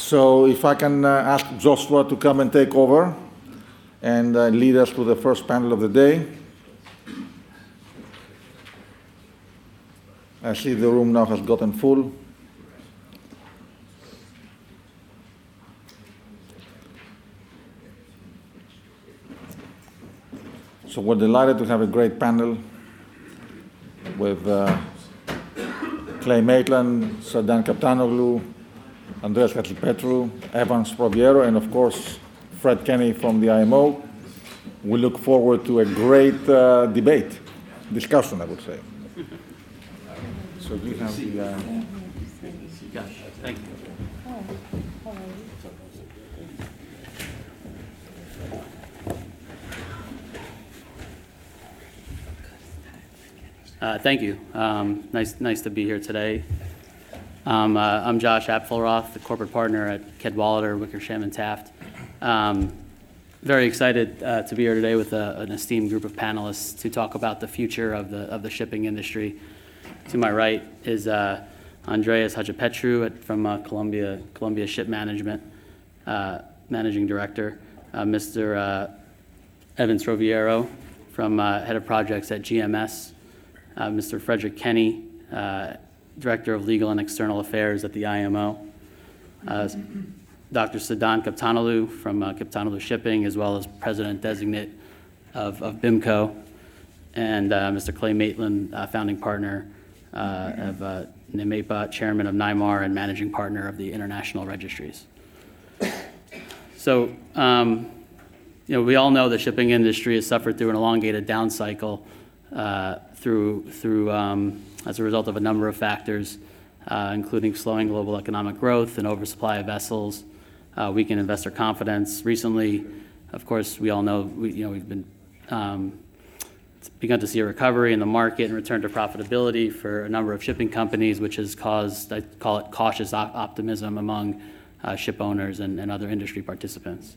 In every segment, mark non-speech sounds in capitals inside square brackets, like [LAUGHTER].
So if I can uh, ask Joshua to come and take over and uh, lead us to the first panel of the day. I see the room now has gotten full. So we're delighted to have a great panel with uh, Clay Maitland, Sadan Kaptanoglu, Andreas Hadjipetrou, Evans Sproviero, and of course, Fred Kenny from the IMO. We look forward to a great uh, debate, discussion, I would say. So you have the. Uh, Thank you. Uh, Thank you. Um, Nice, nice to be here today. Um, uh, I'm Josh Apfelroth, the corporate partner at Cadwalader, Wickersham and Taft. Um, Very excited uh, to be here today with a- an esteemed group of panelists to talk about the future of the, of the shipping industry. To my right is uh, Andreas Hadjipetrou at- from uh, Columbia, Columbia Ship Management, uh, Managing Director. Uh, Mr. uh, Evan Sproviero from uh, Head of Projects at GMS. Uh, Mr. Frederick Kenny, uh, Director of Legal and External Affairs at the IMO. Uh, Dr. Sadan Kaptanoglu from uh, Kaptanoglu Shipping, as well as President Designate of of BIMCO. And uh, Mr. Clay Maitland, uh, Founding Partner uh, of uh, Chairman of NYMAR, and Managing Partner of the International Registries. So, um, you know, we all know the shipping industry has suffered through an elongated down cycle uh, through, through, um, as a result of a number of factors, uh, including slowing global economic growth and oversupply of vessels, uh, weakened investor confidence. Recently, of course, we all know, we, you know, we've been um, begun to see a recovery in the market and return to profitability for a number of shipping companies, which has caused, I call it cautious op- optimism among uh, ship owners and, and other industry participants.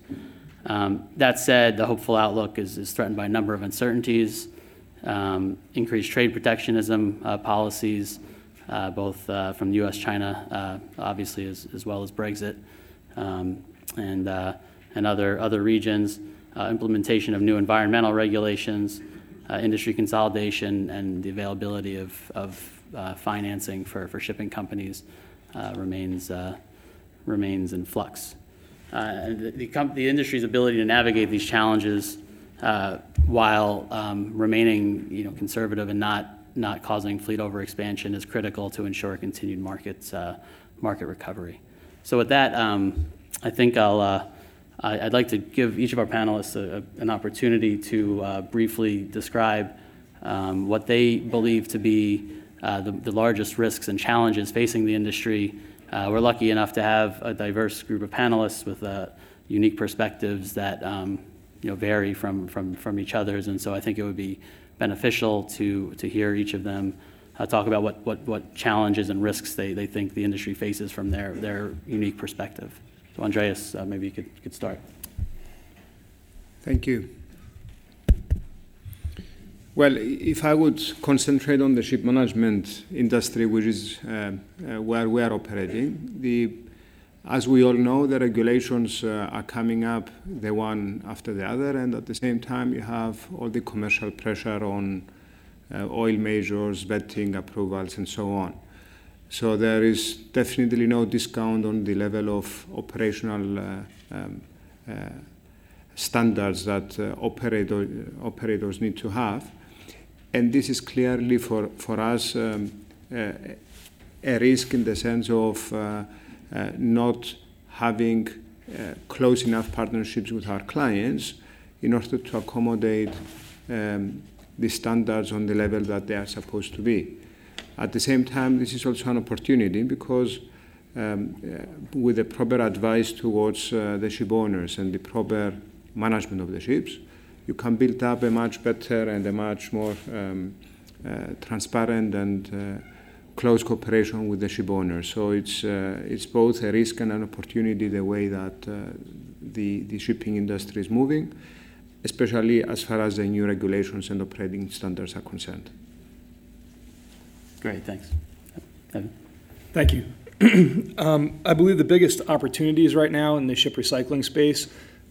Um, That said, the hopeful outlook is, is threatened by a number of uncertainties, um, increased trade protectionism uh, policies, uh, both uh, from the U.S., China, uh, obviously, as, as well as Brexit, um, and, uh, and other, other regions, uh, implementation of new environmental regulations, industry consolidation, and the availability of, of financing for, for shipping companies remains, remains in flux. The, the, the industry's ability to navigate these challenges while um, remaining, you know, conservative and not, not causing fleet overexpansion is critical to ensure continued markets, uh, market recovery. So with that, um, I think I'll, uh, I'd like to give each of our panelists a- a- an opportunity to uh, briefly describe um, what they believe to be uh, the the largest risks and challenges facing the industry. Uh, We're lucky enough to have a diverse group of panelists with uh, unique perspectives that um, you know, vary from, from, from each other's. And so I think it would be beneficial to, to hear each of them uh, talk about what, what, what challenges and risks they, they think the industry faces from their, their unique perspective. So Andreas, uh, maybe you could, could start. Thank you. Well, if I would concentrate on the ship management industry, which is uh, uh, where we are operating, the, as we all know, the regulations uh, are coming up the one after the other, and at the same time, you have all the commercial pressure on uh, oil majors, vetting approvals, and so on. So there is definitely no discount on the level of operational uh, um, uh, standards that uh, operator, operators need to have. And this is clearly for, for us um, uh, a risk in the sense of not having uh, close enough partnerships with our clients in order to accommodate um, the standards on the level that they are supposed to be. At the same time, this is also an opportunity because um, uh, with the proper advice towards uh, the ship owners and the proper management of the ships, you can build up a much better and a much more um, uh, transparent and uh, close cooperation with the ship owners. So it's, uh, it's both a risk and an opportunity the way that uh, the, the shipping industry is moving, especially as far as the new regulations and operating standards are concerned. Great, thanks. Evan? Thank you. [CLEARS THROAT] Um, I believe the biggest opportunities right now in the ship recycling space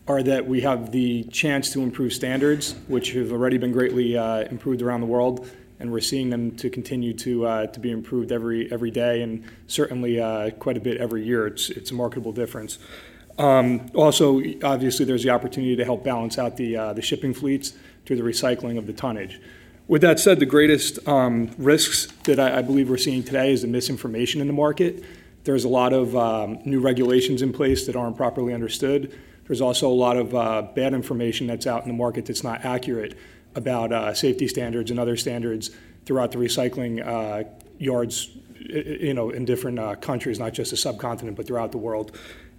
are that we have the chance to improve standards, which have already been greatly uh, improved around the world, and we're seeing them to continue to uh, to be improved every every day, and certainly uh, quite a bit every year. It's it's a marketable difference. Um, also, obviously, there's the opportunity to help balance out the uh, the shipping fleets through the recycling of the tonnage. With that said, the greatest um, risks that I, I believe we're seeing today is the misinformation in the market. There's a lot of um, new regulations in place that aren't properly understood. There's also a lot of uh, bad information that's out in the market that's not accurate about uh, safety standards and other standards throughout the recycling uh, yards, you know, in different uh, countries, not just the subcontinent, but throughout the world.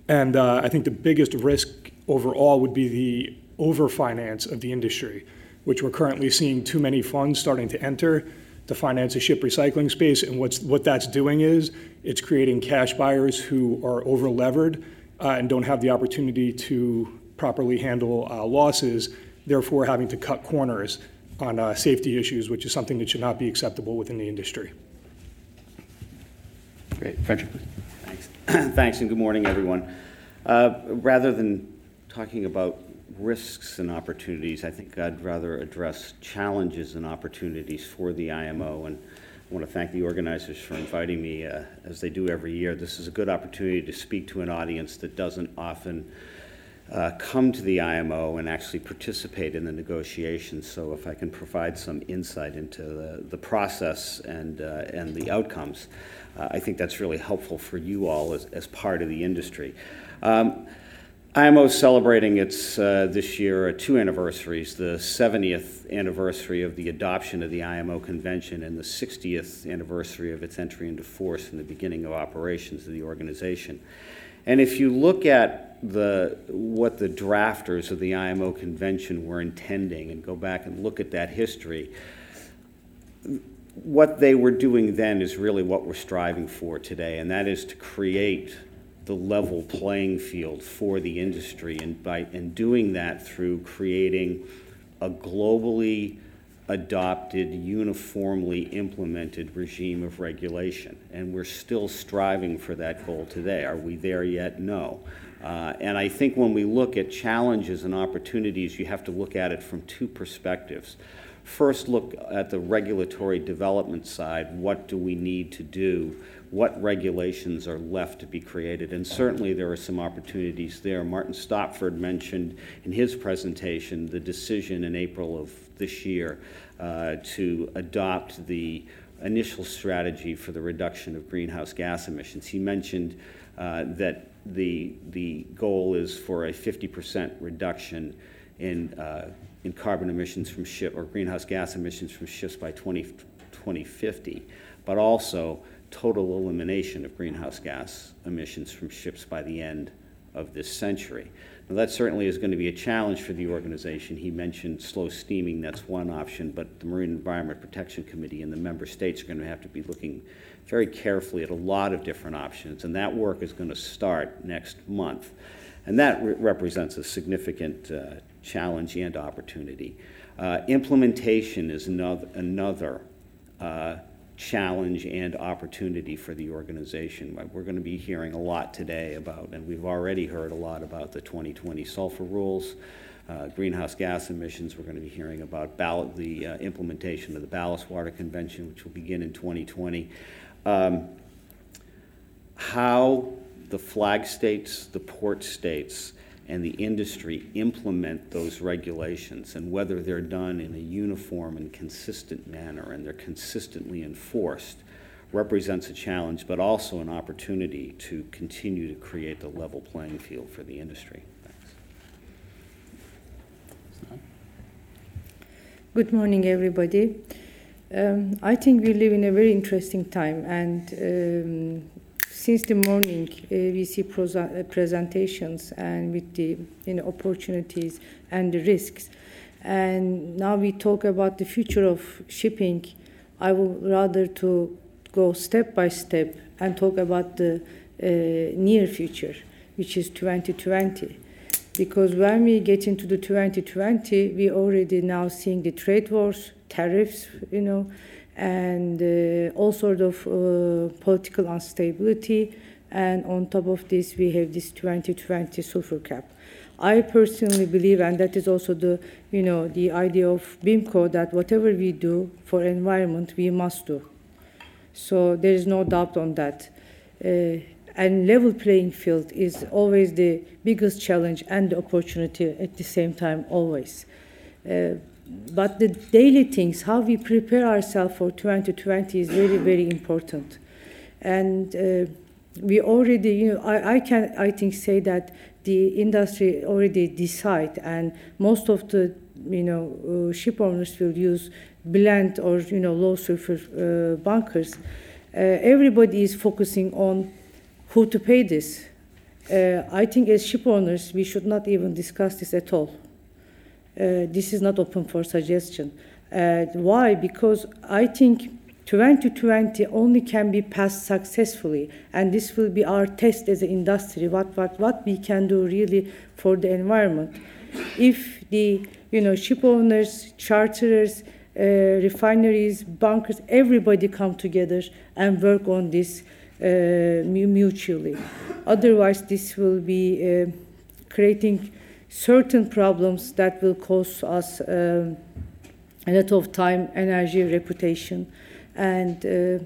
And uh, I think the biggest risk overall would be the overfinance of the industry, which we're currently seeing too many funds starting to enter to finance a ship recycling space. And what's, what that's doing is it's creating cash buyers who are over levered uh, and don't have the opportunity to properly handle uh, losses, therefore having to cut corners on uh, safety issues, which is something that should not be acceptable within the industry. Great. Frederick. Thanks. [CLEARS THROAT] Thanks, and good morning, everyone. Uh, rather than talking about risks and opportunities, I think I'd rather address challenges and opportunities for the IMO. And I want to thank the organizers for inviting me, uh, as they do every year. This is a good opportunity to speak to an audience that doesn't often uh, come to the IMO and actually participate in the negotiations. So, if I can provide some insight into the, the process and, uh, and the outcomes, uh, I think that's really helpful for you all as, as part of the industry. Um, IMO is celebrating its uh, this year uh, two anniversaries the 70th anniversary of the adoption of the IMO convention and the 60th anniversary of its entry into force and the beginning of operations of the organization. And if you look at the, what the drafters of the IMO convention were intending and go back and look at that history, what they were doing then is really what we're striving for today, and that is to create the level playing field for the industry, and by and doing that through creating a globally adopted, uniformly implemented regime of regulation. And we're still striving for that goal today. Are we there yet? No. Uh, and I think when we look at challenges and opportunities, you have to look at it from two perspectives. First, look at the regulatory development side. What do we need to do? What regulations are left to be created? And certainly there are some opportunities there. Martin Stopford mentioned in his presentation the decision in April of this year uh, to adopt the initial strategy for the reduction of greenhouse gas emissions. He mentioned uh, that the, the goal is for a 50% reduction in, uh, in carbon emissions from ship or greenhouse gas emissions from ships by 20, 2050, but also total elimination of greenhouse gas emissions from ships by the end of this century. Now, that certainly is going to be a challenge for the organization. He mentioned slow steaming, that's one option, but the Marine Environment Protection Committee and the member states are going to have to be looking very carefully at a lot of different options, and that work is going to start next month. And that re- represents a significant uh, challenge and opportunity. Uh, implementation is another, another uh, challenge and opportunity for the organization. We're going to be hearing a lot today about, and we've already heard a lot about the 2020 sulfur rules, uh, greenhouse gas emissions. We're going to be hearing about the uh, implementation of the Ballast Water Convention, which will begin in 2020. Um, how the flag states, the port states, and the industry implement those regulations and whether they're done in a uniform and consistent manner and they're consistently enforced represents a challenge but also an opportunity to continue to create the level playing field for the industry. Thanks. Good morning, everybody. Um, I think we live in a very interesting time, and um, since the morning, uh, we see presentations and with the you know, opportunities and the risks. And now we talk about the future of shipping. I would rather to go step by step and talk about the uh, near future, which is 2020. Because when we get into the 2020, we already now seeing the trade wars, tariffs, you know, and uh, all sort of uh, political instability and on top of this, we have this 2020 sulfur cap. I personally believe, and that is also the, you know, the idea of BIMCO, that whatever we do for environment, we must do. So there is no doubt on that. Uh, and level playing field is always the biggest challenge and opportunity at the same time, always. Uh, but the daily things, how we prepare ourselves for 2020 is very, very important. And uh, we already, you know, I, I can, I think, say that the industry already decide, and most of the, you know, uh, ship owners will use blend or, you know, low sulfur uh, bunkers. Uh, everybody is focusing on who to pay this. Uh, I think as ship owners, we should not even discuss this at all. Uh, this is not open for suggestion. Uh, why? Because I think 2020 only can be passed successfully, and this will be our test as an industry. What what what we can do really for the environment. If the you know ship owners, charterers, uh, refineries, bunkers, everybody come together and work on this uh, mutually. Otherwise, this will be uh, creating certain problems that will cost us um, a lot of time, energy, reputation. And uh,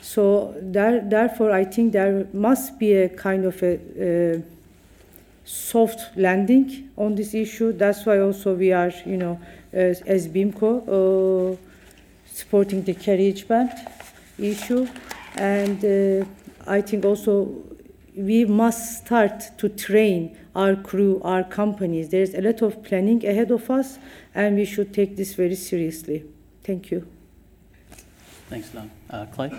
so, there, therefore, I think there must be a kind of a uh, soft landing on this issue. That's why also we are, you know, as, as BIMCO, uh, supporting the carriage ban issue. And uh, I think also we must start to train our crew, our companies. There's a lot of planning ahead of us, and we should take this very seriously. Thank you. Thanks, Don. Uh, Clay?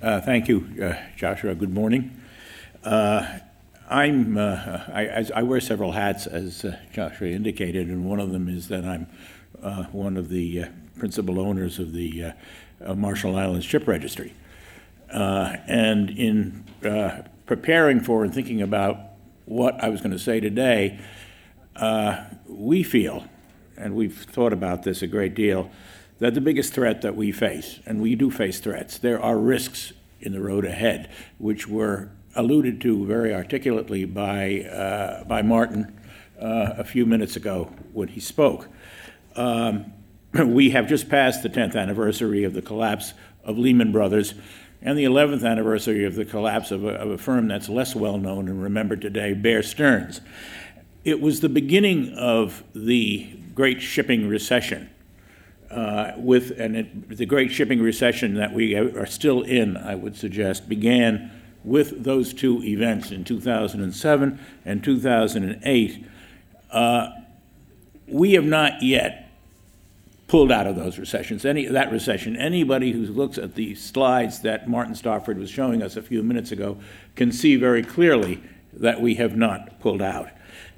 Uh, thank you, uh, Joshua. Good morning. Uh, I'm, uh, I, I, wear several hats, as uh, Joshua indicated, and one of them is that I'm one of the principal owners of the Marshall Islands Ship Registry. and in preparing for and thinking about what I was going to say today, uh, we feel, and we've thought about this a great deal, that the biggest threat that we face, and we do face threats, there are risks in the road ahead, which were alluded to very articulately by, uh, by Martin uh, a few minutes ago when he spoke. Um, [CLEARS THROAT] we have just passed the 10th anniversary of the collapse of Lehman Brothers and the 11th anniversary of the collapse of a, of a firm that's less well known and remembered today, Bear Stearns. It was the beginning of the great shipping recession. Uh, with and it, the great shipping recession that we are still in, I would suggest, began with those two events in 2007 and 2008. Uh, we have not yet pulled out of those recessions, any that recession. Anybody who looks at the slides that Martin Stopford was showing us a few minutes ago can see very clearly that we have not pulled out.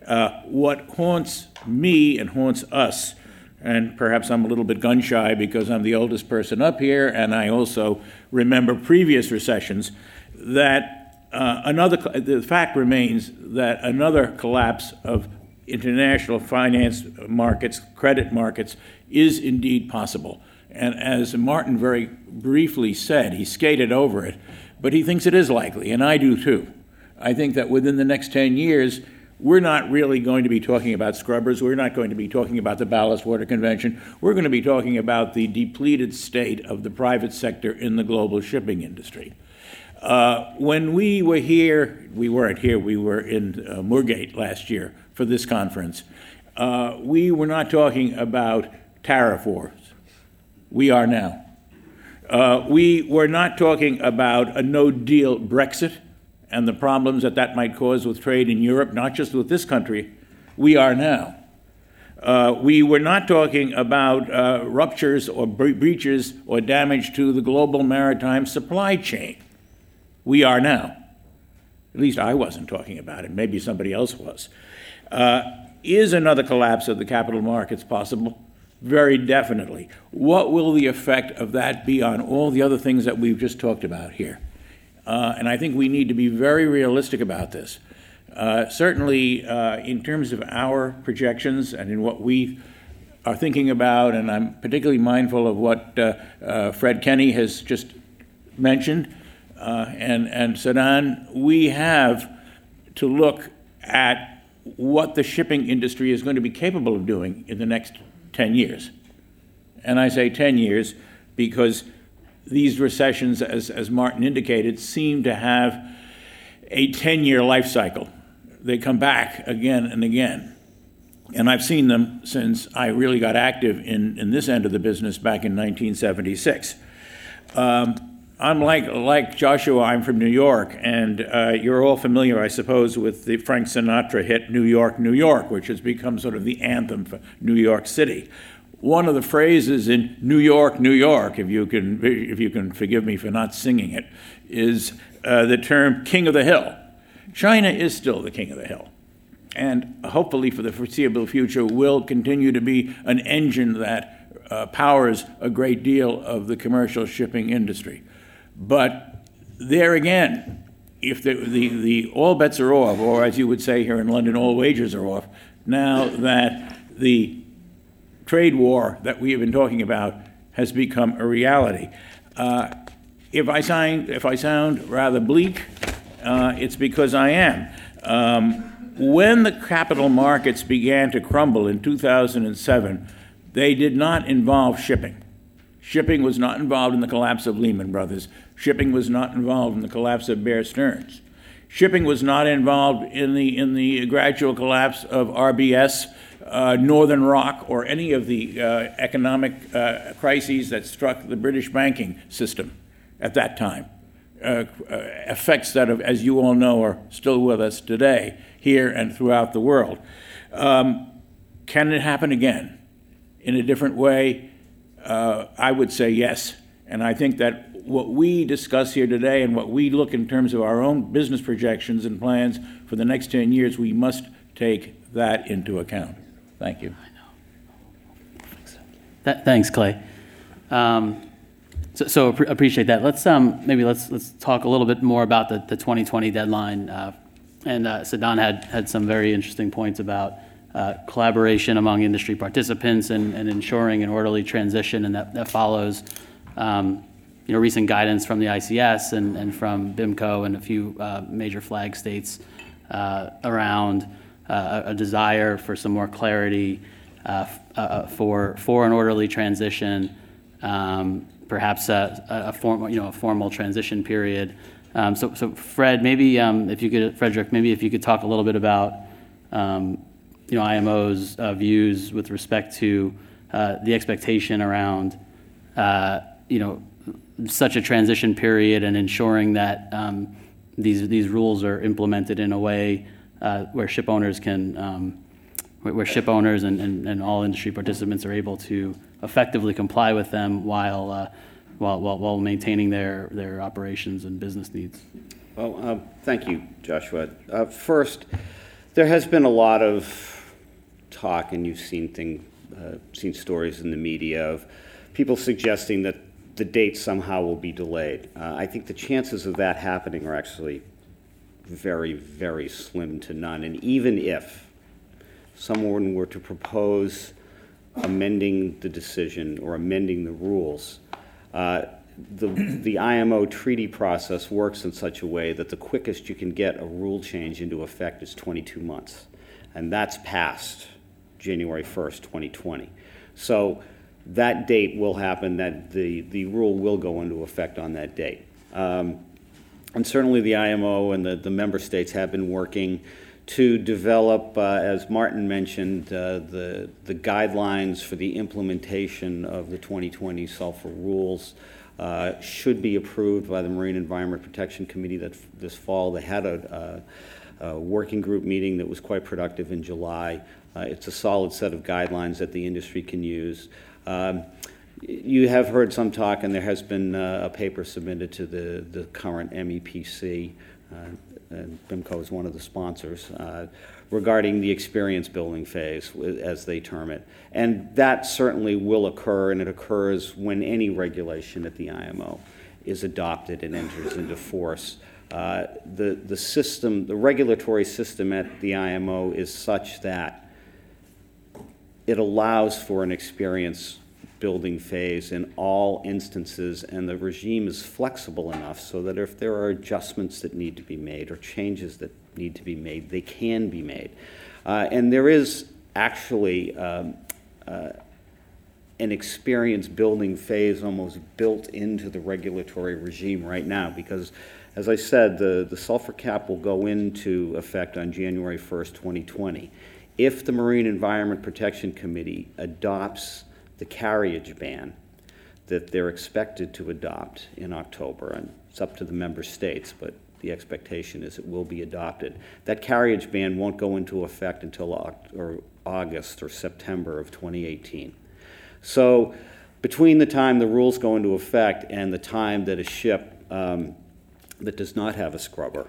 Uh, what haunts me and haunts us, and perhaps I'm a little bit gun shy because I'm the oldest person up here, and I also remember previous recessions, that uh, another, the fact remains that another collapse of international finance markets, credit markets, is indeed possible. And as Martin very briefly said, he skated over it, but he thinks it is likely, and I do too. I think that within the next 10 years, we're not really going to be talking about scrubbers. We're not going to be talking about the Ballast Water Convention. We're going to be talking about the depleted state of the private sector in the global shipping industry. Uh, when we were here, we weren't here, we were in uh, Moorgate last year for this conference. Uh, we were not talking about tariff wars. We are now. Uh, we were not talking about a no deal Brexit and the problems that that might cause with trade in Europe, not just with this country. We are now. Uh, we were not talking about uh, ruptures or bre- breaches or damage to the global maritime supply chain. We are now. At least I wasn't talking about it. Maybe somebody else was. Uh, is another collapse of the capital markets possible? Very definitely. What will the effect of that be on all the other things that we've just talked about here? Uh, and I think we need to be very realistic about this. Uh, certainly, uh, in terms of our projections and in what we are thinking about, and I'm particularly mindful of what uh, uh, Fred Kenny has just mentioned, uh, and, and Sadan, we have to look at what the shipping industry is going to be capable of doing in the next 10 years. And I say 10 years because these recessions, as, as Martin indicated, seem to have a 10 year life cycle. They come back again and again. And I've seen them since I really got active in, in this end of the business back in 1976. Um, I'm like, like Joshua, I'm from New York, and uh, you're all familiar, I suppose, with the Frank Sinatra hit New York, New York, which has become sort of the anthem for New York City. One of the phrases in New York, New York, if you can, if you can forgive me for not singing it, is uh, the term King of the Hill. China is still the King of the Hill and hopefully for the foreseeable future will continue to be an engine that uh, powers a great deal of the commercial shipping industry. But there again, if the, the, the all bets are off, or as you would say here in London, all wagers are off, now that the trade war that we have been talking about has become a reality. Uh, if, I sound, if I sound rather bleak, uh, it's because I am. Um, when the capital markets began to crumble in 2007, they did not involve shipping. Shipping was not involved in the collapse of Lehman Brothers. Shipping was not involved in the collapse of Bear Stearns. Shipping was not involved in the, in the gradual collapse of RBS, uh, Northern Rock, or any of the uh, economic uh, crises that struck the British banking system at that time. Uh, uh, effects that, have, as you all know, are still with us today here and throughout the world. Um, can it happen again in a different way? Uh, I would say yes. And I think that what we discuss here today and what we look in terms of our own business projections and plans for the next 10 years, we must take that into account. Thank you. Th- Thanks, Clay. Um, So, so appre- appreciate that. Let's, um, maybe let's, let's talk a little bit more about the, the 2020 deadline. uh, And uh, had, had some very interesting points about uh, collaboration among industry participants and, and ensuring an orderly transition, and that, that follows, um, you know, recent guidance from the ICS and, and from BIMCO and a few uh, major flag states uh, around uh, a desire for some more clarity uh, for, for an orderly transition, um, perhaps a, a a formal, you know, a formal transition period. Um, so, so Fred, maybe um, if you could, Frederick, maybe if you could talk a little bit about, um, you know, IMO's uh, views with respect to uh, the expectation around, uh, you know, such a transition period and ensuring that um, these these rules are implemented in a way uh, where ship owners can, um, where, ship owners and, and, and all industry participants are able to effectively comply with them while, uh, while, while, while maintaining their, their operations and business needs. Well, uh, thank you, Joshua. First, there has been a lot of talk, and you've seen thing, uh, seen stories in the media of people suggesting that the date somehow will be delayed. Uh, I think the chances of that happening are actually very, very slim to none. And even if someone were to propose amending the decision or amending the rules, uh, the, the IMO treaty process works in such a way that the quickest you can get a rule change into effect is 22 months. And that's past January 1st, 2020. So that date will happen, that the, the rule will go into effect on that date. Um, and certainly the IMO and the, the member states have been working to develop, uh, as Martin mentioned, uh, the, the guidelines for the implementation of the 2020 sulfur rules. Uh, should be approved by the Marine Environment Protection Committee that this fall. They had a, a, a working group meeting that was quite productive in July. Uh, it's a solid set of guidelines that the industry can use. Um, you have heard some talk, and there has been uh, a paper submitted to the, the current MEPC, uh, and BIMCO is one of the sponsors, uh, regarding the experience building phase, as they term it. And that certainly will occur, and it occurs when any regulation at the IMO is adopted and enters into force. Uh, The, the system, the regulatory system at the IMO is such that it allows for an experience building phase in all instances, and the regime is flexible enough so that if there are adjustments that need to be made or changes that need to be made, they can be made. Uh, and there is actually um, uh, an experience building phase almost built into the regulatory regime right now because, as I said, the, the sulfur cap will go into effect on January 1st, 2020. If the Marine Environment Protection Committee adopts the carriage ban that they're expected to adopt in October, and it's up to the member states, but the expectation is it will be adopted. That carriage ban won't go into effect until August or September of 2018. So between the time the rules go into effect and the time that a ship um, that does not have a scrubber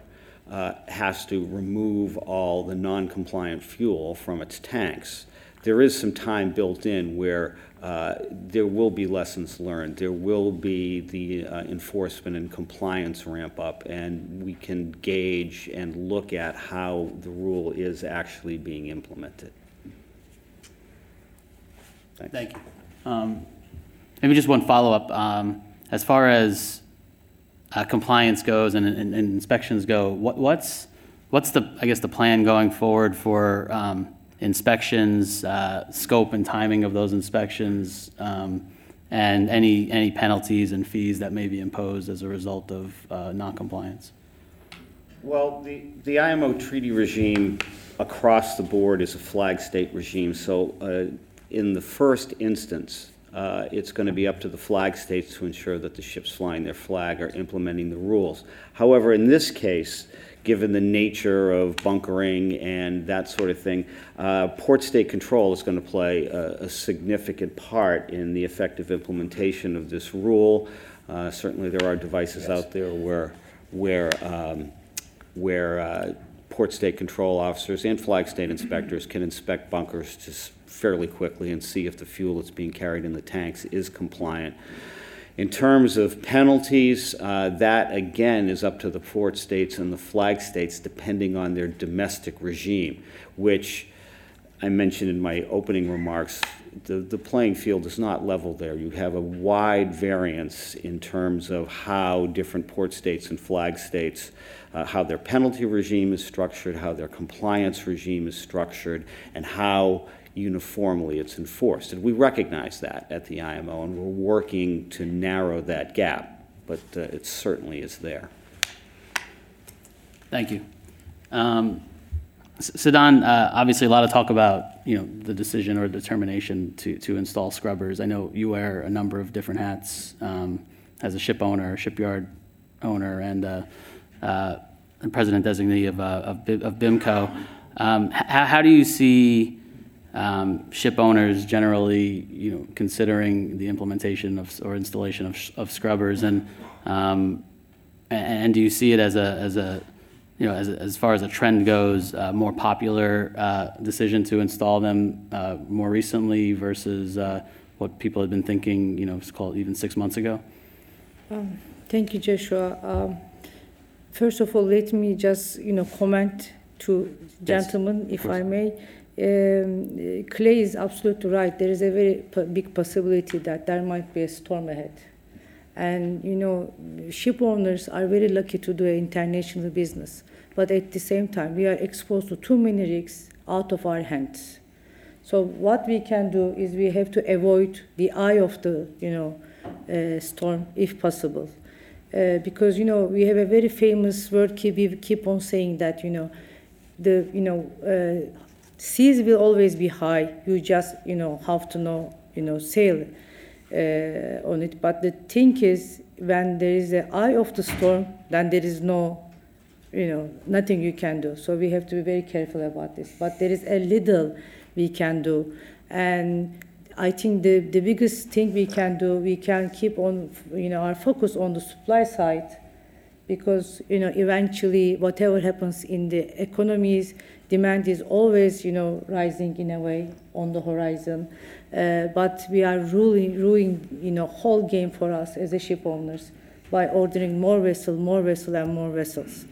uh, has to remove all the non-compliant fuel from its tanks, there is some time built in where uh, there will be lessons learned. There will be the uh, enforcement and compliance ramp up, and we can gauge and look at how the rule is actually being implemented. Thanks. Thank you. Um, Maybe just one follow-up. Um, As far as uh, compliance goes and and- and inspections go, what- what's, what's the, I guess, the plan going forward for um, inspections, uh, scope and timing of those inspections, um, and any, any penalties and fees that may be imposed as a result of uh, noncompliance? Well, the, the IMO treaty regime across the board is a flag state regime. So uh, in the first instance, uh, it's going to be up to the flag states to ensure that the ships flying their flag are implementing the rules. However, in this case, given the nature of bunkering and that sort of thing, uh, port state control is going to play a, a, significant part in the effective implementation of this rule. Uh, certainly, there are devices yes. out there where where um, where uh, port state control officers and flag state inspectors can inspect bunkers just fairly quickly and see if the fuel that's being carried in the tanks is compliant. In terms of penalties, uh, that again is up to the port states and the flag states depending on their domestic regime, which I mentioned in my opening remarks. The, the playing field is not level there. You have a wide variance in terms of how different port states and flag states, uh, how their penalty regime is structured, how their compliance regime is structured, and how uniformly it's enforced. And we recognize that at the IMO, and we're working to narrow that gap, but uh, it certainly is there. Thank you. Um, uh, obviously a lot of talk about you know the decision or determination to, to install scrubbers. I know you wear a number of different hats um, as a ship owner, shipyard owner, and uh, uh, president designee of, uh, of, of BIMCO. Um, how do you see um, ship owners generally, you know, considering the implementation of or installation of, of scrubbers, and, um, and do you see it as a as a you know, as, as far as a trend goes, uh, more popular uh, decision to install them uh, more recently versus uh, what people had been thinking, you know, it's called even six months ago? Um, thank you, Joshua. Um, first of all, let me just, you know, comment to gentlemen, yes, if I may. Um, Clay is absolutely right. There is a very big possibility that there might be a storm ahead. And, you know, ship owners are very lucky to do international business. But at the same time, we are exposed to too many risks out of our hands. So what we can do is we have to avoid the eye of the, you know, uh, storm if possible. Uh, because, you know, we have a very famous word, keep, we keep on saying that, you know, the, you know, uh, seas will always be high. You just, you know, have to know, you know, sail uh, on it. But the thing is, when there is the eye of the storm, then there is no, you know, nothing you can do. So we have to be very careful about this. But there is a little we can do, and I think the, the biggest thing we can do, we can keep on, you know, our focus on the supply side, because you know, eventually, whatever happens in the economies, demand is always, you know, rising in a way on the horizon. Uh, but we are ruling, ruining, you know, whole game for us as a ship owners by ordering more vessel, more vessel, and more vessels.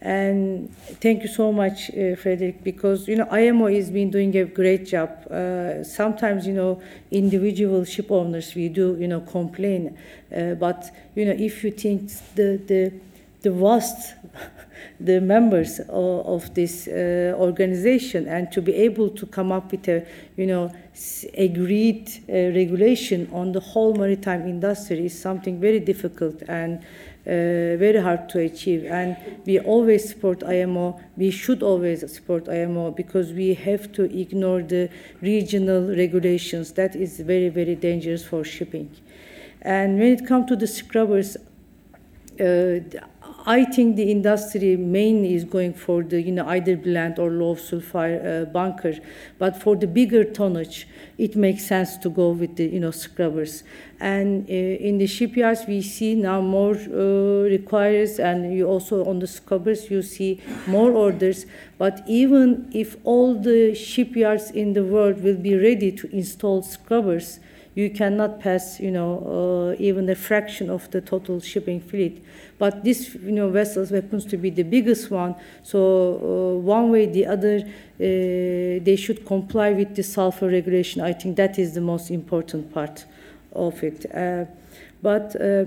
And thank you so much, uh, Frederick, because you know IMO has been doing a great job. Uh, sometimes you know individual ship owners we do you know complain, uh, but you know if you think the the the vast [LAUGHS] the members of, of this uh, organization and to be able to come up with a you know agreed uh, regulation on the whole maritime industry is something very difficult and uh, very hard to achieve. And we always support IMO. We should always support IMO because we have to ignore the regional regulations. That is very, very dangerous for shipping. And when it comes to the scrubbers, uh, I think the industry mainly is going for the you know either blend or low sulfur uh, bunker, but for the bigger tonnage, it makes sense to go with the you know scrubbers. And uh, in the shipyards, we see now more uh, requires, and you also on the scrubbers you see more orders. But even if all the shipyards in the world will be ready to install scrubbers, you cannot pass, you know, uh, even a fraction of the total shipping fleet. But this, you know, vessels happens to be the biggest one. So uh, one way, or the other, uh, they should comply with the sulfur regulation. I think that is the most important part of it. Uh, but uh,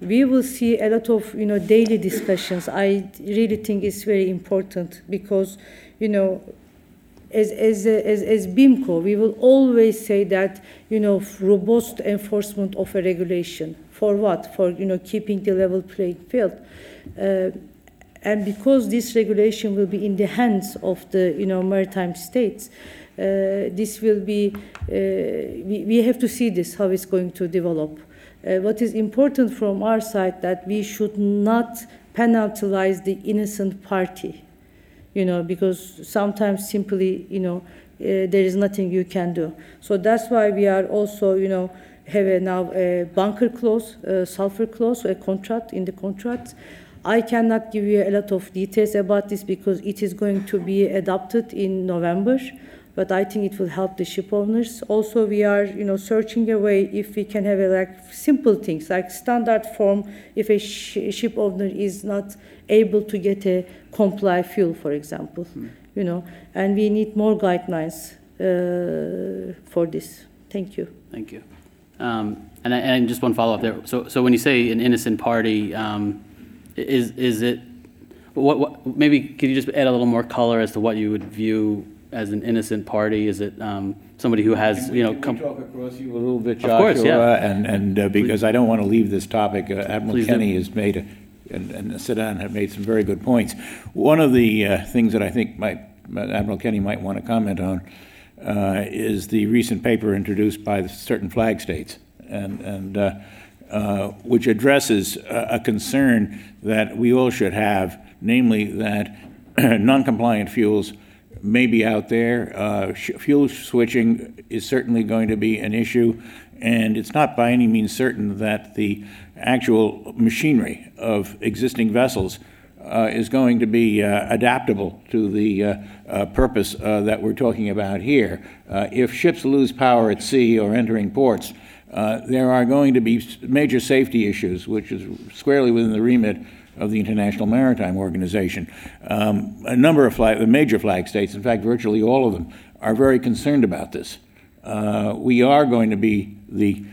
we will see a lot of, you know, daily discussions. I really think it's very important because, you know, as, as, as, as BIMCO, we will always say that, you know, robust enforcement of a regulation. For what? For, you know, keeping the level playing field. Uh, and because this regulation will be in the hands of the, you know, maritime states, uh, this will be, uh, we, we have to see this, how it's going to develop. Uh, what is important from our side that we should not penalize the innocent party you know, because sometimes simply, you know, uh, there is nothing you can do. So that's why we are also, you know, have a now a bunker clause, a sulfur clause, a contract in the contract. I cannot give you a lot of details about this because it is going to be adopted in November but I think it will help the ship owners. Also, we are, you know, searching a way if we can have a, like simple things like standard form. If a sh- ship owner is not able to get a comply fuel, for example, mm. you know, and we need more guidelines uh, for this. Thank you. Thank you. Um, and, and just one follow up there. So, so when you say an innocent party, um, is is it what, what? Maybe could you just add a little more color as to what you would view as an innocent party? Is it um, somebody who has, we, you know, come... talk across you a little bit, Joshua? Of course, yeah. And, and uh, because Please. I don't want to leave this topic, uh, Admiral Please Kenny do. has made, a, and, and Sadan have made some very good points. One of the uh, things that I think might Admiral Kenny might want to comment on uh, is the recent paper introduced by certain flag states, and, and uh, uh, which addresses a, a concern that we all should have, namely that [CLEARS THROAT] non-compliant fuels – may be out there. Uh, sh- fuel switching is certainly going to be an issue, and it's not by any means certain that the actual machinery of existing vessels uh, is going to be uh, adaptable to the uh, uh, purpose uh, that we're talking about here. if ships lose power at sea or entering ports, there are going to be major safety issues, which is squarely within the remit of the International Maritime Organization. Um, a number of flag, the major flag states, in fact, virtually all of them, are very concerned about this. Uh, we are going to be the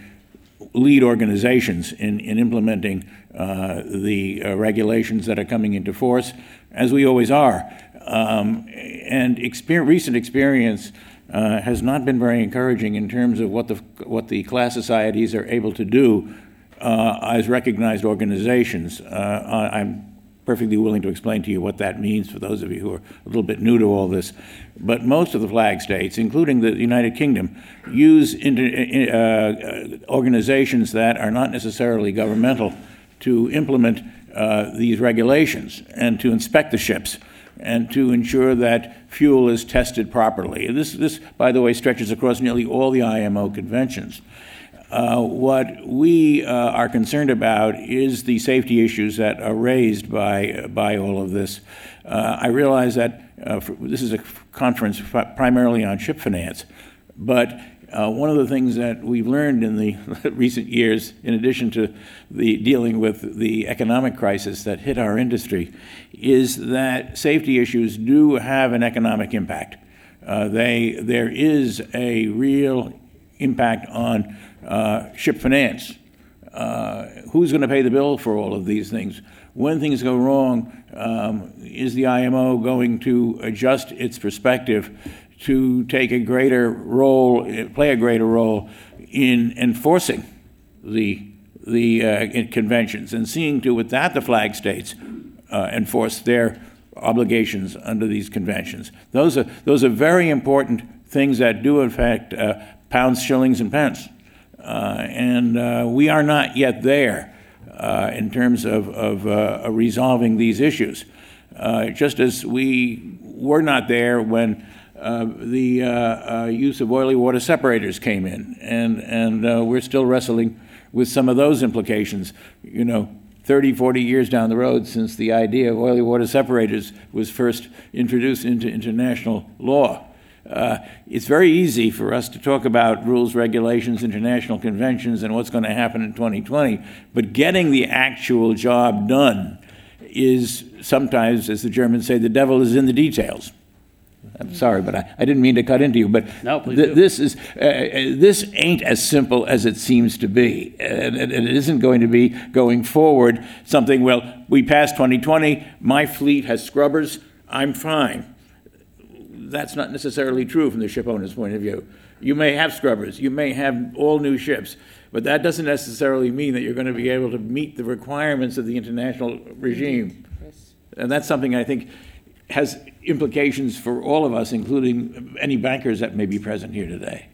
lead organizations in, in implementing uh, the uh, regulations that are coming into force, as we always are. Um, and exper- recent experience uh, has not been very encouraging in terms of what the, what the class societies are able to do uh, as recognized organizations. Uh, I'm perfectly willing to explain to you what that means for those of you who are a little bit new to all this. But most of the flag states, including the United Kingdom, use inter, uh, organizations that are not necessarily governmental to implement uh, these regulations and to inspect the ships and to ensure that fuel is tested properly. This, this by the way, stretches across nearly all the IMO conventions. Uh, what we uh, are concerned about is the safety issues that are raised by by all of this. Uh, I realize that uh, for, this is a conference primarily on ship finance, but Uh, one of the things that we've learned in the [LAUGHS] recent years, in addition to the dealing with the economic crisis that hit our industry, is that safety issues do have an economic impact. They, there is a real impact on uh, ship finance. Uh, who's going to pay the bill for all of these things? When things go wrong, um, is the IMO going to adjust its perspective to take a greater role, play a greater role in enforcing the the uh, conventions and seeing to it that the flag states uh, enforce their obligations under these conventions. Those are those are very important things that do affect uh, pounds, shillings, and pence, and uh, we are not yet there uh, in terms of of resolving these issues. just as we were not there when uh, the uh, uh, use of oily water separators came in, and, and uh, we're still wrestling with some of those implications. You know, 30, 40 years down the road since the idea of oily water separators was first introduced into international law. Uh, it's very easy for us to talk about rules, regulations, international conventions, and what's going to happen in 2020, but getting the actual job done is sometimes, as the Germans say, the devil is in the details. I'm sorry, but I, I didn't mean to cut into you. But no, th- this is uh, uh, this ain't as simple as it seems to be, and, and, it isn't going to be going forward something. Well, we passed 2020. My fleet has scrubbers. I'm fine. That's not necessarily true from the ship owner's point of view. You may have scrubbers. You may have all new ships. But that doesn't necessarily mean that you're going to be able to meet the requirements of the international regime. Yes. And that's something I think has implications for all of us, including any bankers that may be present here today.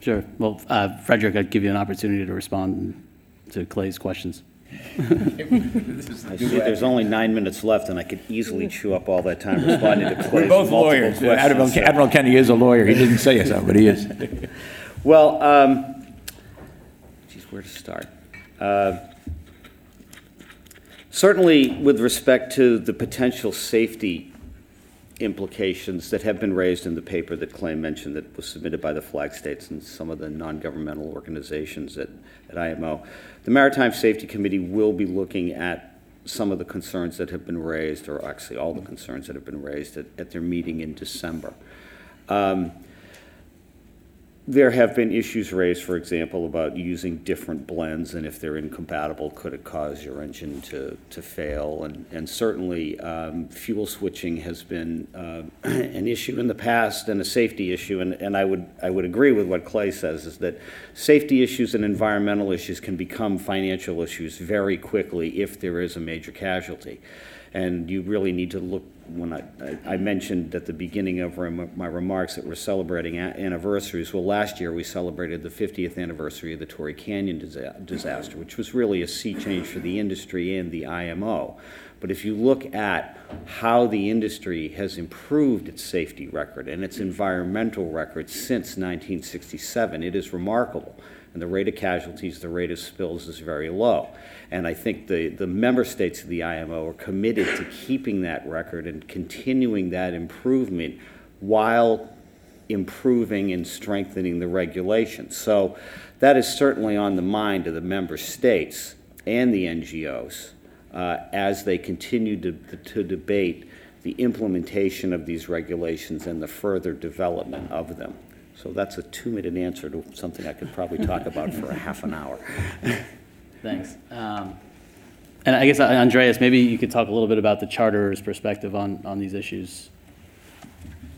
Sure. Well, uh, Frederick, I'd give you an opportunity to respond to Clay's questions. I see there's only nine minutes left, and I could easily chew up all that time responding to [LAUGHS] Clay's We're both lawyers. Admiral, Admiral Kenney is a lawyer. He didn't say so, but he is. [LAUGHS] well, um, geez, where to start? Uh, Certainly, with respect to the potential safety implications that have been raised in the paper that Clay mentioned that was submitted by the flag states and some of the non-governmental organizations at, at IMO, the Maritime Safety Committee will be looking at some of the concerns that have been raised, or actually all the concerns that have been raised at, at their meeting in December. Um, there have been issues raised, for example, about using different blends, and if they're incompatible, could it cause your engine to, to fail? And, and certainly, um, fuel switching has been uh, [CLEARS THROAT] an issue in the past and a safety issue. And, and I, would, I would agree with what Clay says is that safety issues and environmental issues can become financial issues very quickly if there is a major casualty. And you really need to look when I, I mentioned at the beginning of my remarks that we're celebrating anniversaries. Well, last year we celebrated the 50th anniversary of the Torrey Canyon disaster, which was really a sea change for the industry and the IMO. But if you look at how the industry has improved its safety record and its environmental record since 1967, it is remarkable. And the rate of casualties, the rate of spills is very low. And I think the, the member states of the IMO are committed to keeping that record and continuing that improvement while improving and strengthening the regulations. So that is certainly on the mind of the member states and the NGOs uh, as they continue to, to debate the implementation of these regulations and the further development of them. So that's a two minute answer to something I could probably talk about for a half an hour. [LAUGHS] Thanks. Um, and I guess, uh, Andreas, maybe you could talk a little bit about the charterer's perspective on, on these issues.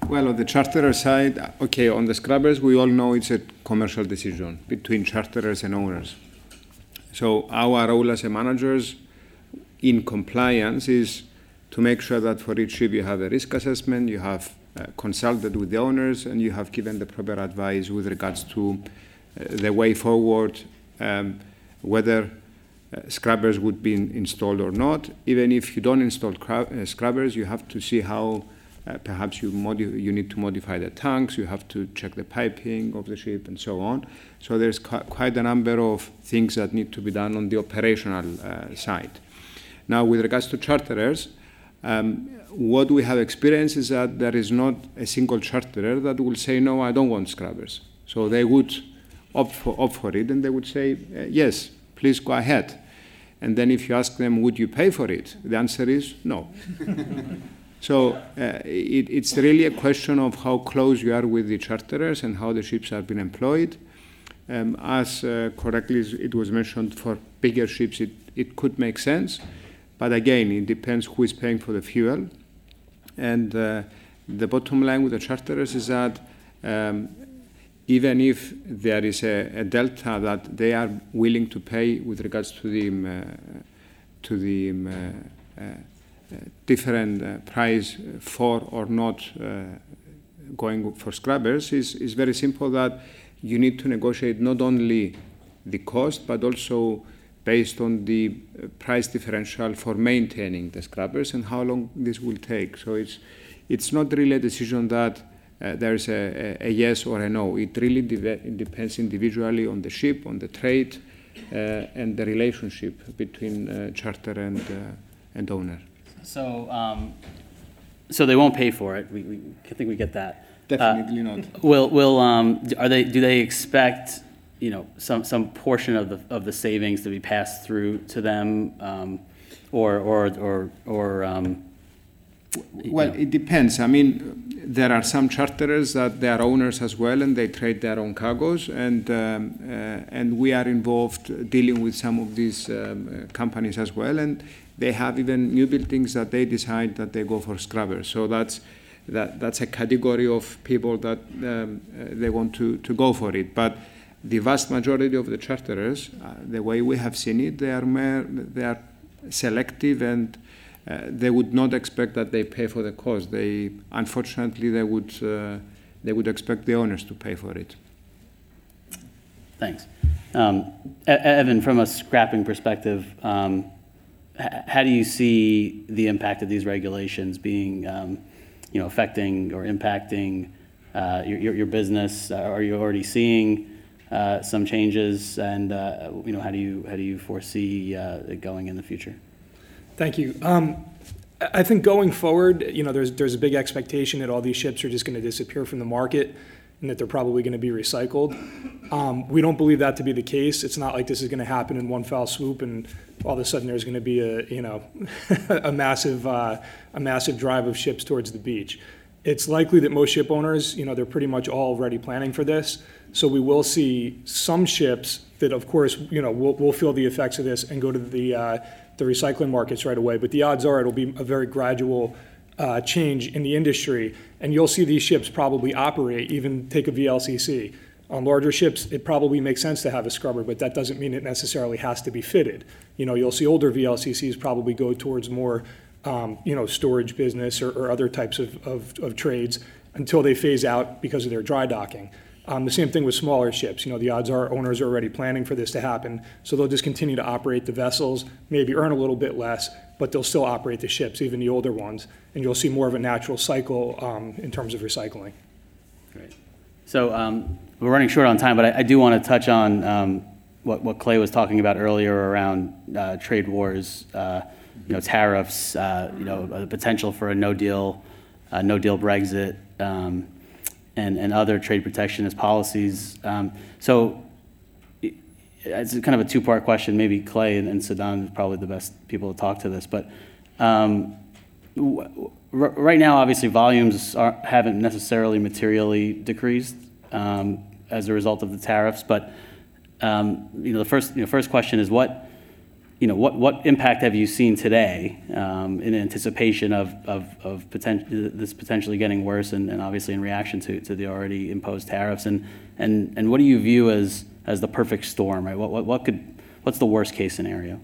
Well, on the charterer side, okay, on the scrubbers, we all know it's a commercial decision between charterers and owners. So our role as managers in compliance is to make sure that for each ship you have a risk assessment, you have uh, consulted with the owners, and you have given the proper advice with regards to uh, the way forward. Um, whether uh, scrubbers would be in, installed or not. Even if you don't install uh, scrubbers, you have to see how uh, perhaps you, you need to modify the tanks, you have to check the piping of the ship, and so on. So there's quite a number of things that need to be done on the operational uh, side. Now, with regards to charterers, Um, what we have experienced is that there is not a single charterer that will say, no, I don't want scrubbers. So they would opt for, opt for it and they would say, uh, yes, please go ahead. And then if you ask them, would you pay for it? The answer is no. [LAUGHS] so uh, it, it's really a question of how close you are with the charterers and how the ships are being employed. Um, as uh, correctly it was mentioned, for bigger ships it, it could make sense. But again, it depends who is paying for the fuel. And uh, the bottom line with the charterers is that um, even if there is a, a, delta that they are willing to pay with regards to the um, uh, to the um, uh, uh different uh, price for or not uh, going for scrubbers, is, is very simple that you need to negotiate not only the cost but also based on the price differential for maintaining the scrubbers and how long this will take. So it's it's not really a decision that uh, there's a, a, a, yes or a no. It really de- depends individually on the ship, on the trade, uh, and the relationship between uh, charter and uh, and owner. So, um, so they won't pay for it. We, we I think we get that. Definitely not. Uh, will will um, are they? Do they expect you know some some portion of the of the savings to be passed through to them, um, or or or or well, it depends. I mean, there are some charterers that they are owners as well, and they trade their own cargoes, and um, uh, and we are involved dealing with some of these um, companies as well, and they have even new buildings that they decide that they go for scrubbers. So that's that that's a category of people that um, uh, they want to to go for it, but. The vast majority of the charterers, uh, the way we have seen it, they are they are selective and uh, they would not expect that they pay for the cost. They, unfortunately, they would, uh, they would expect the owners to pay for it. Thanks. Um, Evan, from a scrapping perspective, um, how do you see the impact of these regulations being, um, you know, affecting or impacting uh, your, your, business? Uh, are you already seeing uh, some changes, and you know, how do you how do you foresee it going in the future? Thank you. Um, I think going forward, you know, there's there's a big expectation that all these ships are just going to disappear from the market and that they're probably going to be recycled. Um, we don't believe that to be the case. It's not like this is going to happen in one foul swoop and all of a sudden there's going to be a you know [LAUGHS] a massive uh, a massive drive of ships towards the beach. It's likely that most ship owners, you know, they're pretty much already planning for this. So we will see some ships that, of course, you know, will, will feel the effects of this and go to the uh, the recycling markets right away, but the odds are it'll be a very gradual uh, change in the industry, and you'll see these ships probably operate, even take a VLCC. On larger ships, it probably makes sense to have a scrubber, but that doesn't mean it necessarily has to be fitted. You know, you'll see older VLCCs probably go towards more, um, you know, storage business or, or other types of, of, of trades until they phase out because of their dry docking. Um, the same thing with smaller ships. You know, the odds are owners are already planning for this to happen, so they'll just continue to operate the vessels, maybe earn a little bit less, but they'll still operate the ships, even the older ones, and you'll see more of a natural cycle um, in terms of recycling. Great. So um, we're running short on time, but I, I do want to touch on um, what, what Clay was talking about earlier around uh, trade wars, uh, you know, tariffs, uh, you know, the potential for a no deal, uh, no deal Brexit. Um, and, and other trade protectionist policies. Um, so it's kind of a two-part question. Maybe Clay and, and Sadan is probably the best people to talk to this. But um, right now, obviously, volumes are, haven't necessarily materially decreased um, as a result of the tariffs. But um, you know, the first you know, first question is what you know, what, what impact have you seen today um, in anticipation of, of, of poten- this potentially getting worse and, and obviously in reaction to, to the already imposed tariffs? And, and, and what do you view as, as the perfect storm, right? What, what, what could, what's the worst case scenario?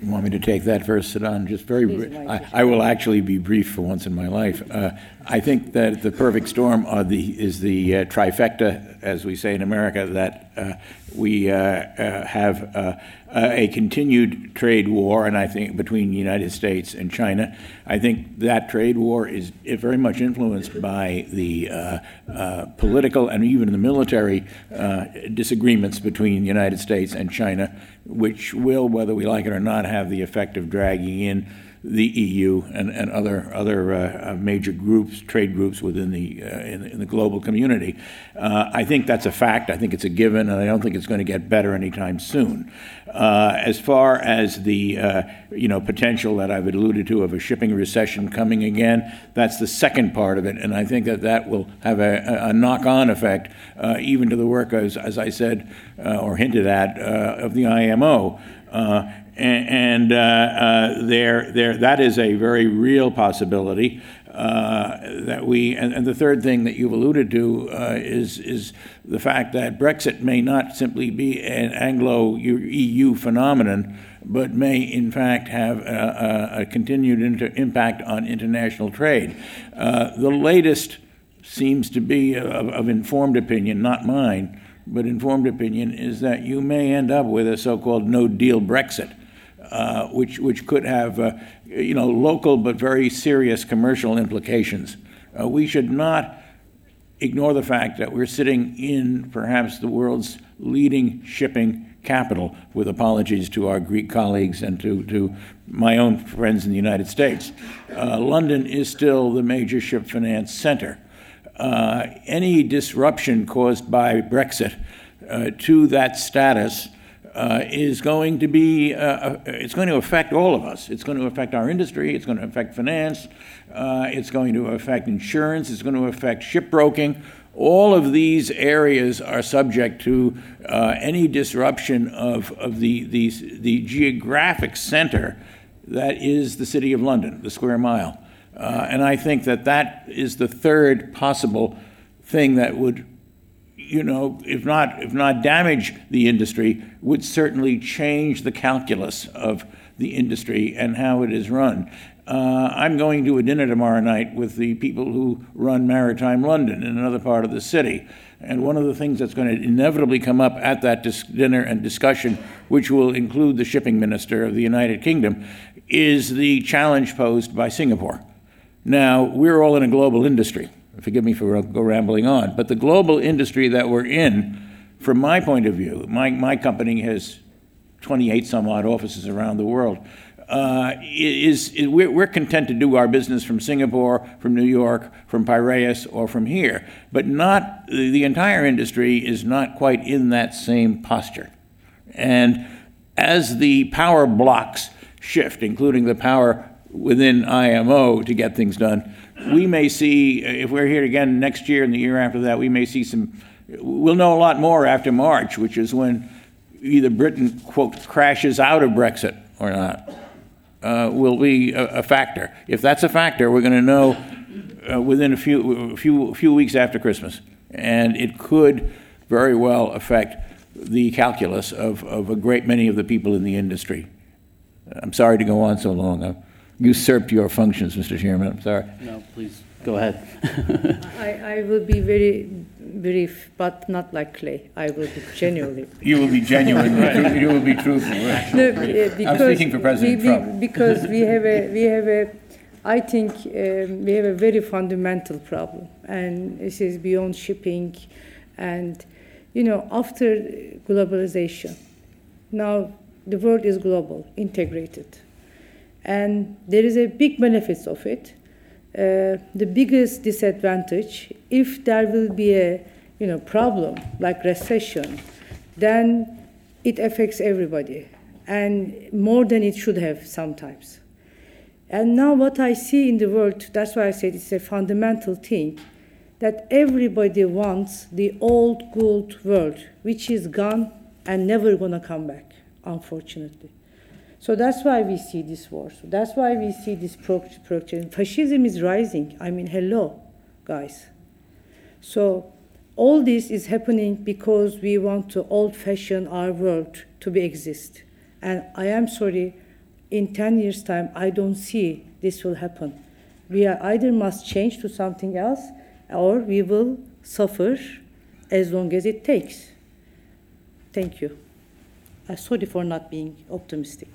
You want me to take that first, Sadan? Just very, br- I, I will actually be brief for once in my life. Uh, I think that the perfect storm the, is the uh, trifecta, as we say in America, that uh, we uh, uh, have uh, a continued trade war, and I think between the United States and China. I think that trade war is very much influenced by the uh, uh, political and even the military uh, disagreements between the United States and China, which will, whether we like it or not, have the effect of dragging in the EU and, and other other uh, uh, major groups, trade groups within the uh, in, in, the global community. Uh, I think that's a fact. I think it's a given, and I don't think it's going to get better anytime soon. Uh, as far as the uh, you know potential that I've alluded to of a shipping recession coming again, that's the second part of it, and I think that that will have a, a knock-on effect even to the work, as, as I said or hinted at, of the IMO and, uh, uh, there, there, that is a very real possibility. Uh, that we and, and, the third thing that you've alluded to uh, is is the fact that Brexit may not simply be an Anglo EU phenomenon, but may in fact have a, a, a continued inter- impact on international trade. Uh, the latest seems to be of, of informed opinion, not mine, but informed opinion, is that you may end up with a so-called no-deal Brexit. Uh, which, which could have uh, you know, local but very serious commercial implications. Uh, we should not ignore the fact that we're sitting in perhaps the world's leading shipping capital, with apologies to our Greek colleagues and to, to my own friends in the United States. Uh, London is still the major ship finance center. Uh, any disruption caused by Brexit uh, to that status uh, is going to be, uh, uh, it's going to affect all of us. It's going to affect our industry, it's going to affect finance, uh, it's going to affect insurance, it's going to affect shipbroking. All of these areas are subject to uh, any disruption of, of the, the, the geographic center that is the City of London, the square mile. Uh, and I think that that is the third possible thing that would you know, if not, if not damage the industry, would certainly change the calculus of the industry and how it is run. Uh, I'm going to a dinner tomorrow night with the people who run Maritime London in another part of the city. And one of the things that's going to inevitably come up at that dis- dinner and discussion, which will include the shipping minister of the United Kingdom, is the challenge posed by Singapore. Now, we're all in a global industry. Forgive me for rambling on, but the global industry that we're in, from my point of view, my, my company has 28 some odd offices around the world. Uh, is, is we're, we're, content to do our business from Singapore, from New York, from Piraeus, or from here, but not the entire industry is not quite in that same posture. And as the power blocs shift, including the power within IMO to get things done, we may see, if we're here again next year and the year after that, we may see some, we'll know a lot more after March, which is when either Britain, quote, crashes out of Brexit or not, uh, will be a, a, factor. If that's a factor, we're going to know uh, within a few, a few, few weeks after Christmas. And it could very well affect the calculus of, of a great many of the people in the industry. I'm sorry to go on so long usurped your functions, Mr. Chairman. I'm sorry. No, please go ahead. [LAUGHS] I, I will be very brief, but not like Clay. I will be genuinely. You will be genuine. [LAUGHS] right. You will be truthful. Right. No, because I'm speaking for President we, Trump. because [LAUGHS] we have a we have a. I think um, we have a very fundamental problem, and this is beyond shipping, and you know after globalization, now the world is global, integrated and there is a big benefits of it. Uh, the biggest disadvantage, if there will be a you know problem like recession, then it affects everybody, and more than it should have sometimes. And now what I see in the world, that's why I said it's a fundamental thing, that everybody wants the old good world, which is gone and never gonna come back, unfortunately. So that's why we see this war. So that's why we see this projection. Fascism is rising. I mean, hello, guys. So all this is happening because we want to old-fashion our world to be exist. And I am sorry, in 10 years' time, I don't see this will happen. We are either must change to something else or we will suffer as long as it takes. Thank you. Uh, sorry for not being optimistic.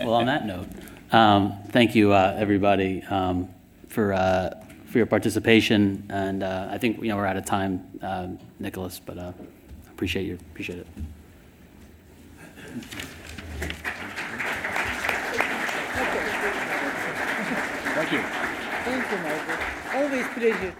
well, on that note, um, thank you, uh, everybody, um, for uh, for your participation. And uh, I think you know we're out of time, um, Nicholas, but uh, appreciate you. Appreciate it. Thank you. Thank you, Michael. Always pleasure.